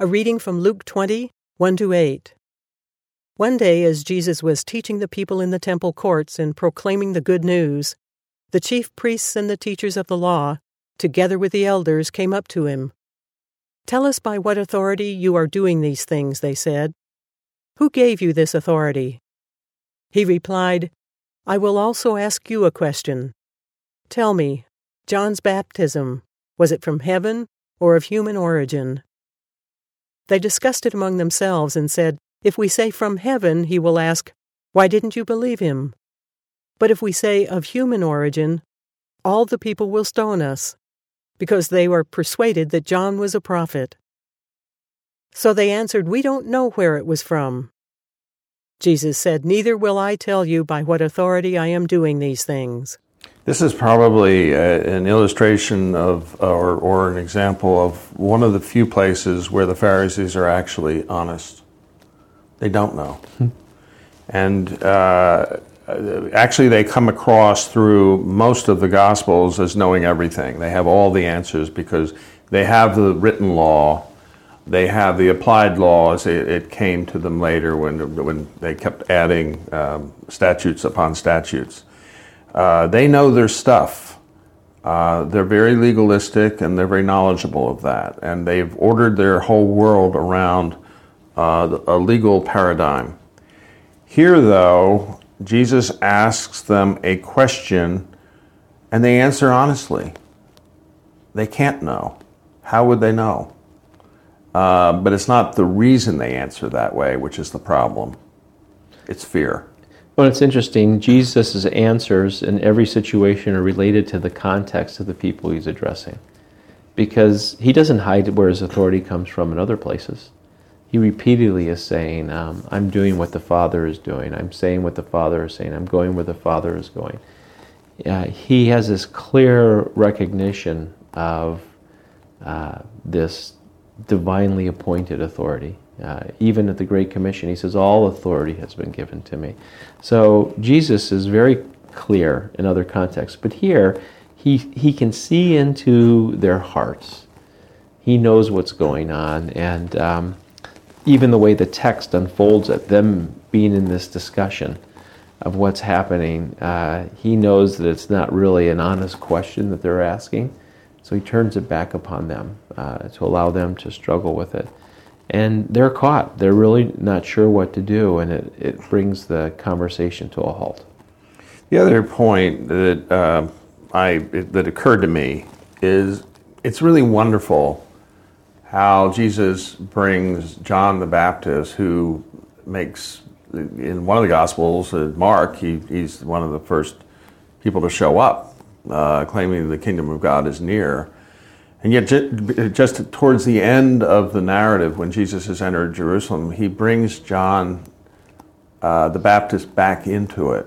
A reading from Luke 20, 1 to 8. One day, as Jesus was teaching the people in the temple courts and proclaiming the good news, the chief priests and the teachers of the law, together with the elders, came up to him. Tell us by what authority you are doing these things, they said. Who gave you this authority? He replied, I will also ask you a question. Tell me, John's baptism, was it from heaven or of human origin? They discussed it among themselves and said, If we say from heaven, he will ask, Why didn't you believe him? But if we say of human origin, all the people will stone us, because they were persuaded that John was a prophet. So they answered, We don't know where it was from. Jesus said, Neither will I tell you by what authority I am doing these things. This is probably a, an illustration of, or, or an example of one of the few places where the Pharisees are actually honest. They don't know. Hmm. And uh, actually, they come across through most of the Gospels as knowing everything. They have all the answers because they have the written law, they have the applied laws. It, it came to them later when, when they kept adding um, statutes upon statutes. Uh, they know their stuff. Uh, they're very legalistic and they're very knowledgeable of that. And they've ordered their whole world around uh, a legal paradigm. Here, though, Jesus asks them a question and they answer honestly. They can't know. How would they know? Uh, but it's not the reason they answer that way, which is the problem. It's fear. Well, it's interesting. Jesus' answers in every situation are related to the context of the people he's addressing. Because he doesn't hide where his authority comes from in other places. He repeatedly is saying, um, I'm doing what the Father is doing. I'm saying what the Father is saying. I'm going where the Father is going. Uh, he has this clear recognition of uh, this divinely appointed authority. Uh, even at the Great Commission, he says, All authority has been given to me. So Jesus is very clear in other contexts, but here he, he can see into their hearts. He knows what's going on, and um, even the way the text unfolds at them being in this discussion of what's happening, uh, he knows that it's not really an honest question that they're asking. So he turns it back upon them uh, to allow them to struggle with it and they're caught. They're really not sure what to do, and it, it brings the conversation to a halt. The other point that uh, I that occurred to me is it's really wonderful how Jesus brings John the Baptist, who makes in one of the Gospels, uh, Mark, he, he's one of the first people to show up, uh, claiming the kingdom of God is near. And yet, just towards the end of the narrative, when Jesus has entered Jerusalem, he brings John uh, the Baptist back into it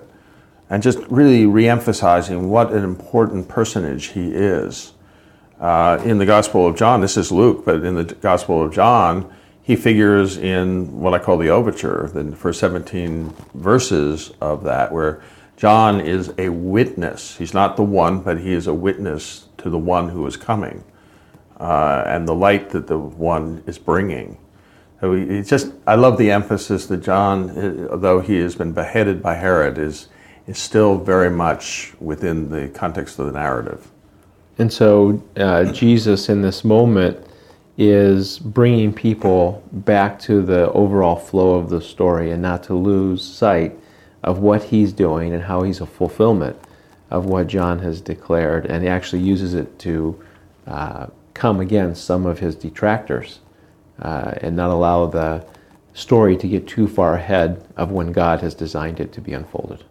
and just really reemphasizing what an important personage he is. Uh, in the Gospel of John, this is Luke, but in the Gospel of John, he figures in what I call the overture, the first 17 verses of that, where John is a witness. He's not the one, but he is a witness to the one who is coming uh, and the light that the one is bringing. So it's just, I love the emphasis that John, although he has been beheaded by Herod, is, is still very much within the context of the narrative. And so uh, Jesus, in this moment, is bringing people back to the overall flow of the story and not to lose sight of what he's doing and how he's a fulfillment of what John has declared. And he actually uses it to uh, come against some of his detractors uh, and not allow the story to get too far ahead of when God has designed it to be unfolded.